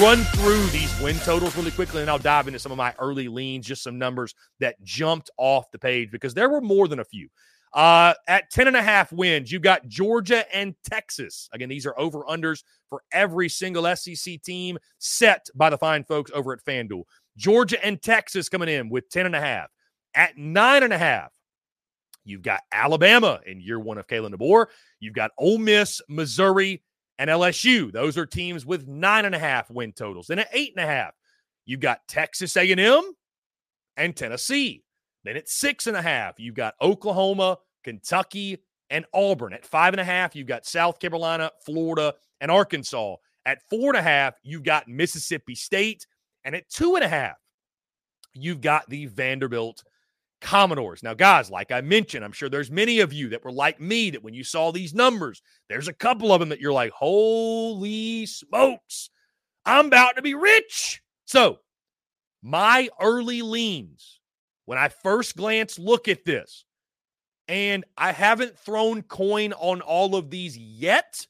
Run through these win totals really quickly, and I'll dive into some of my early leans, just some numbers that jumped off the page because there were more than a few. Uh, at 10 and a half wins, you've got Georgia and Texas. Again, these are over unders for every single SEC team set by the fine folks over at FanDuel. Georgia and Texas coming in with 10 and a half. At nine and a half, you've got Alabama in year one of Kalen DeBoer. You've got Ole Miss, Missouri, and LSU. Those are teams with nine and a half win totals. Then at eight and a half, you've got Texas A&M and Tennessee. Then at six and a half, you've got Oklahoma, Kentucky, and Auburn. At five and a half, you've got South Carolina, Florida, and Arkansas. At four and a half, you've got Mississippi State. And at two and a half, you've got the Vanderbilt Commodores. Now, guys, like I mentioned, I'm sure there's many of you that were like me that when you saw these numbers, there's a couple of them that you're like, holy smokes, I'm about to be rich. So, my early leans, when I first glance, look at this, and I haven't thrown coin on all of these yet,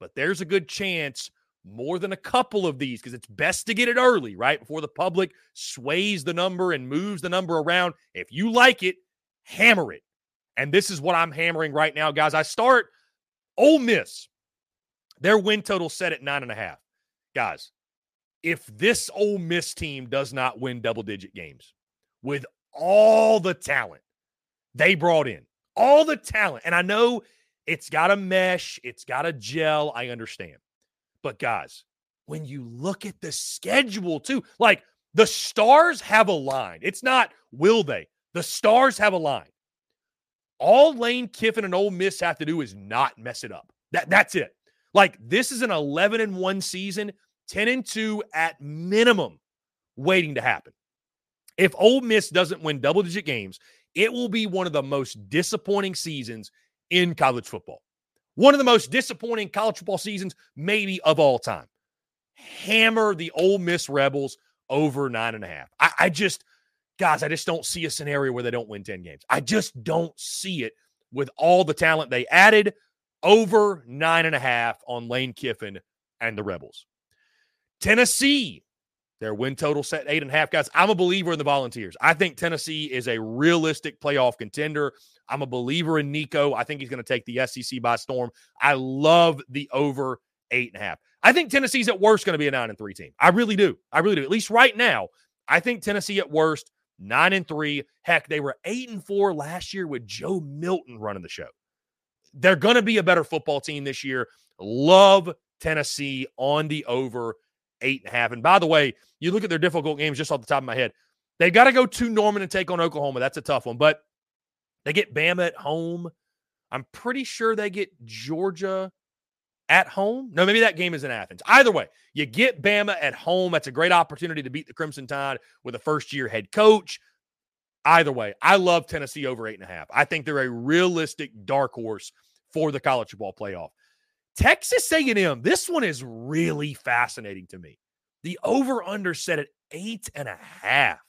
but there's a good chance more than a couple of these because it's best to get it early, right? Before the public sways the number and moves the number around. If you like it, hammer it. And this is what I'm hammering right now, guys. I start Ole Miss. Their win total set at nine and a half. Guys, if this Ole Miss team does not win double digit games with all the talent they brought in, all the talent, and I know it's got to mesh, it's got to gel. I understand. But guys, when you look at the schedule too, like the stars have aligned. It's not will they, the stars have aligned. All Lane Kiffin and Ole Miss have to do is not mess it up. That, that's it. Like this is an 11 and 1 season, 10 and 2 at minimum waiting to happen. If Ole Miss doesn't win double digit games, it will be one of the most disappointing seasons in college football. One of the most disappointing college football seasons, maybe of all time. Hammer the Ole Miss Rebels over nine and a half. I, I just, guys, I just don't see a scenario where they don't win 10 games. I just don't see it with all the talent they added over nine and a half on Lane Kiffin and the Rebels. Tennessee, their win total set eight and a half. Guys, I'm a believer in the Volunteers. I think Tennessee is a realistic playoff contender. I'm a believer in Nico. I think he's going to take the SEC by storm. I love the over eight and a half. I think Tennessee's at worst going to be a nine and three team. I really do. I really do. At least right now, I think Tennessee at worst nine and three. Heck, they were eight and four last year with Joe Milton running the show. They're going to be a better football team this year. Love Tennessee on the over eight and a half. And by the way, you look at their difficult games just off the top of my head. They've got to go to Norman and take on Oklahoma. That's a tough one. But they get Bama at home. I'm pretty sure they get Georgia at home. No, maybe that game is in Athens. Either way, you get Bama at home. That's a great opportunity to beat the Crimson Tide with a first year head coach. Either way, I love Tennessee over eight and a half. I think they're a realistic dark horse for the college football playoff. Texas A&M, this one is really fascinating to me. The over under set at eight and a half.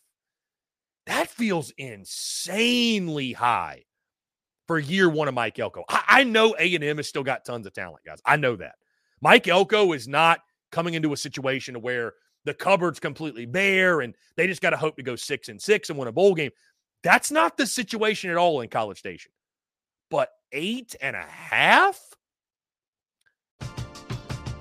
That feels insanely high for year one of Mike Elko. I, I know A&M has still got tons of talent, guys. I know that. Mike Elko is not coming into a situation where the cupboard's completely bare and they just got to hope to go six and six and win a bowl game. That's not the situation at all in College Station. But eight and a half?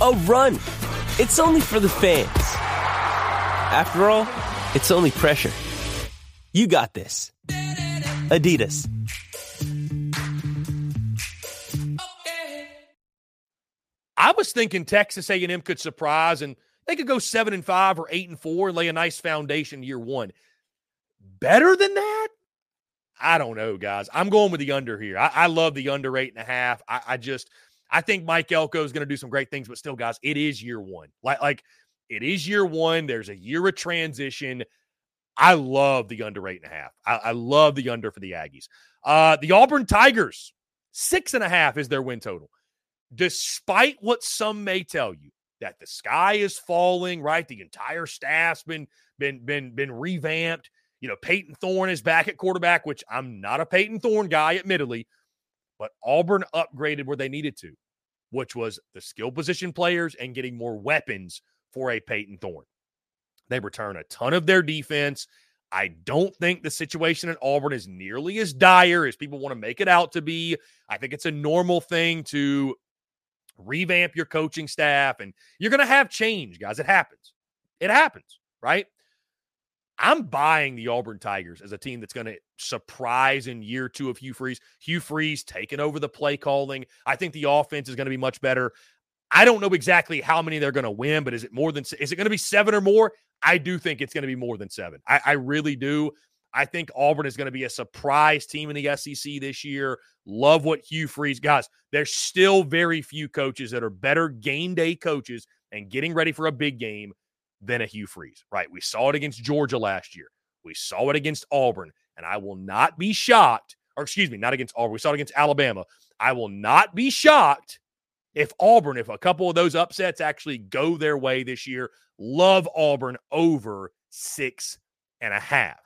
a run. It's only for the fans. After all, it's only pressure. You got this. Adidas. I was thinking Texas A&M could surprise and they could go seven and five or eight and four and lay a nice foundation year one. Better than that? I don't know, guys. I'm going with the under here. I, I love the under eight and a half. I, I just I think Mike Elko is going to do some great things, but still, guys, it is year one. Like like it is year one. There's a year of transition. I love the under eight and a half. I, I love the under for the Aggies. Uh, the Auburn Tigers, six and a half is their win total despite what some may tell you that the sky is falling, right? The entire staff's been been been been revamped. You know, Payton Thorne is back at quarterback, which I'm not a Payton Thorne guy, admittedly, but Auburn upgraded where they needed to, which was the skill position players and getting more weapons for a Payton Thorne. They return a ton of their defense. I don't think the situation at Auburn is nearly as dire as people want to make it out to be. I think it's a normal thing to revamp your coaching staff, and you're going to have change, guys. It happens. It happens, right? I'm buying the Auburn Tigers as a team that's going to surprise in year two of Hugh Freeze. Hugh Freeze taking over the play calling. I think the offense is going to be much better. I don't know exactly how many they're going to win, but is it more than is it going to be seven or more? I do think it's going to be more than seven. I, I really do. I think Auburn is going to be a surprise team in the SEC this year. Love what Hugh Freeze, guys. There's still very few coaches that are better game day coaches and getting ready for a big game than a Hugh Freeze, right? We saw it against Georgia last year. We saw it against Auburn, and I will not be shocked, or excuse me, not against Auburn. We saw it against Alabama. I will not be shocked if Auburn, if a couple of those upsets actually go their way this year. Love Auburn over six and a half.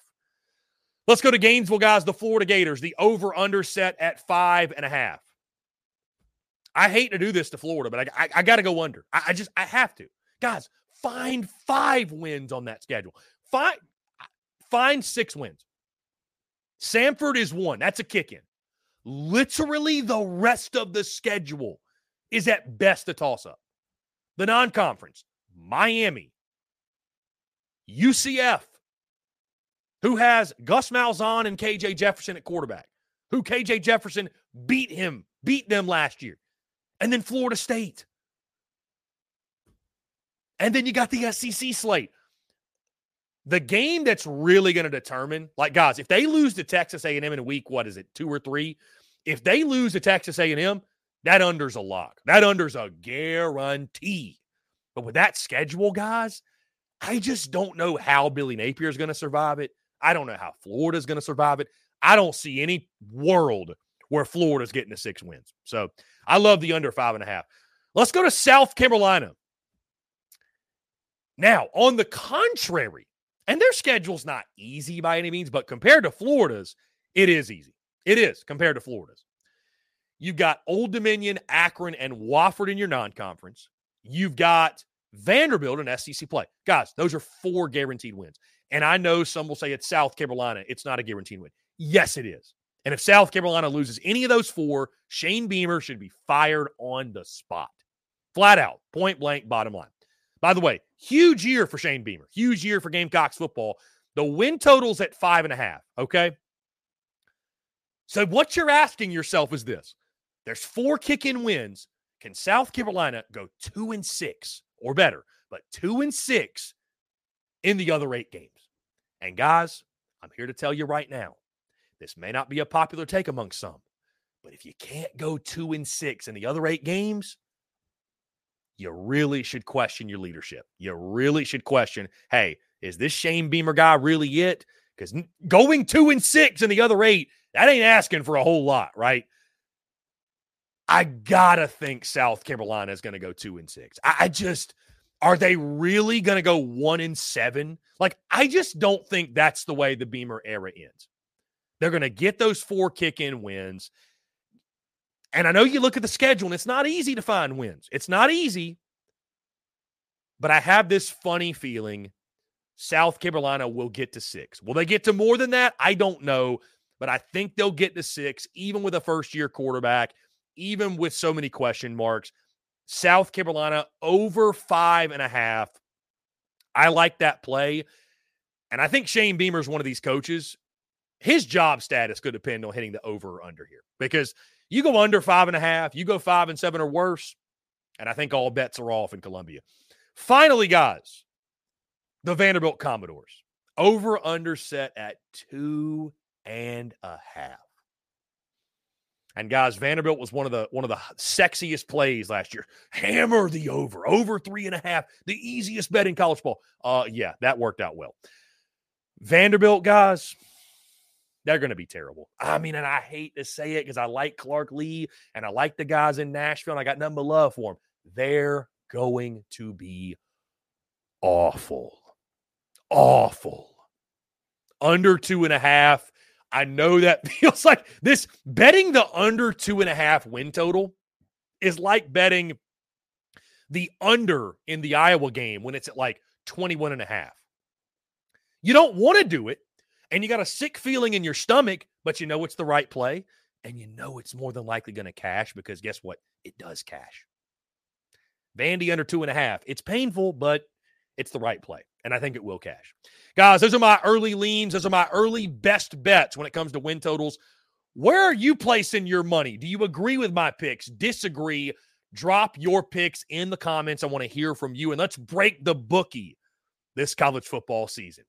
Let's go to Gainesville, guys. The Florida Gators, the over under set at five and a half. I hate to do this to Florida, but I, I, I got to go under. I, I just, I have to. Guys, find five wins on that schedule. Find, find six wins. Samford is one. That's a kick in. Literally, the rest of the schedule is at best a toss up. The non conference, Miami, UCF, who has Gus Malzahn and KJ Jefferson at quarterback, who KJ Jefferson beat him, beat them last year, and then Florida State. And then you got the SEC slate. The game that's really going to determine, like guys, if they lose to Texas A&M in a week, what is it, two or three? If they lose to Texas A&M, that under's a lock. That under's a guarantee. But with that schedule, guys, I just don't know how Billy Napier is going to survive it. I don't know how Florida is going to survive it. I don't see any world where Florida's getting to six wins. So I love the under five and a half. Let's go to South Carolina. Now, on the contrary, and their schedule's not easy by any means, but compared to Florida's, it is easy. It is compared to Florida's. You've got Old Dominion, Akron, and Wofford in your non conference. You've got Vanderbilt in SEC play. Guys, those are four guaranteed wins. And I know some will say it's South Carolina. It's not a guaranteed win. Yes, it is. And if South Carolina loses any of those four, Shane Beamer should be fired on the spot. Flat out, point blank, bottom line. By the way, huge year for Shane Beamer. Huge year for Gamecocks football. The win total's at five and a half. Okay. So what you're asking yourself is this there's four kick in wins. Can South Carolina go two and six or better, but two and six in the other eight games? And guys, I'm here to tell you right now, this may not be a popular take among some, but if you can't go two and six in the other eight games, you really should question your leadership. You really should question, hey, is this Shane Beamer guy really it? Because going two and six in the other eight, that ain't asking for a whole lot, right? I gotta think South Carolina is to go two and six. I, I just are they really to go one and seven? Like, I just don't think that's the way the Beamer era ends. They're to get those four kick in wins. And I know you look at the schedule and it's not easy to find wins. It's not easy. But I have this funny feeling South Carolina will get to six. Will they get to more than that? I don't know. But I think they'll get to six, even with a first year quarterback, even with so many question marks. South Carolina over five and a half. I like that play. And I think Shane Beamer is one of these coaches. His job status could depend on hitting the over or under here because you go under five and a half, you go five and seven or worse. And I think all bets are off in Columbia. Finally, guys, the Vanderbilt Commodores over under set at two and a half. And guys, Vanderbilt was one of the one of the sexiest plays last year. Hammer the over, over three and a half, the easiest bet in college ball. Uh, yeah, that worked out well. Vanderbilt guys, they're going to be terrible. I mean, and I hate to say it because I like Clark Lea and I like the guys in Nashville, and I got nothing but love for them. They're going to be awful, awful. Under two and a half I know that feels like this betting the under two and a half win total is like betting the under in the Iowa game when it's at like 21 and a half. You don't want to do it, and you got a sick feeling in your stomach, but you know it's the right play, and you know it's more than likely going to cash because guess what? It does cash. Vandy under two and a half. It's painful, but it's the right play. And I think it will cash. Guys, those are my early leans. Those are my early best bets when it comes to win totals. Where are you placing your money? Do you agree with my picks? Disagree? Drop your picks in the comments. I want to hear from you. And let's break the bookie this college football season.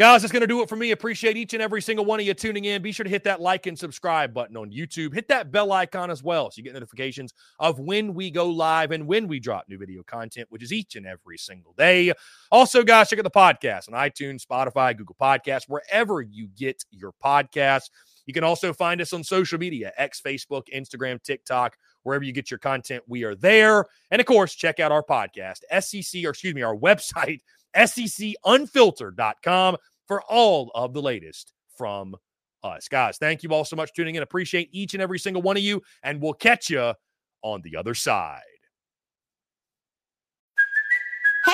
Guys, that's going to do it for me. Appreciate each and every single one of you tuning in. Be sure to hit that like and subscribe button on YouTube. Hit that bell icon as well so you get notifications of when we go live and when we drop new video content, which is each and every single day. Also, guys, check out the podcast on iTunes, Spotify, Google Podcasts, wherever you get your podcasts. You can also find us on social media X, Facebook, Instagram, TikTok, wherever you get your content. We are there. And of course, check out our podcast, SEC, or excuse me, our website, secunfiltered.com for all of the latest from us. Guys, thank you all so much for tuning in. Appreciate each and every single one of you, and we'll catch you on the other side.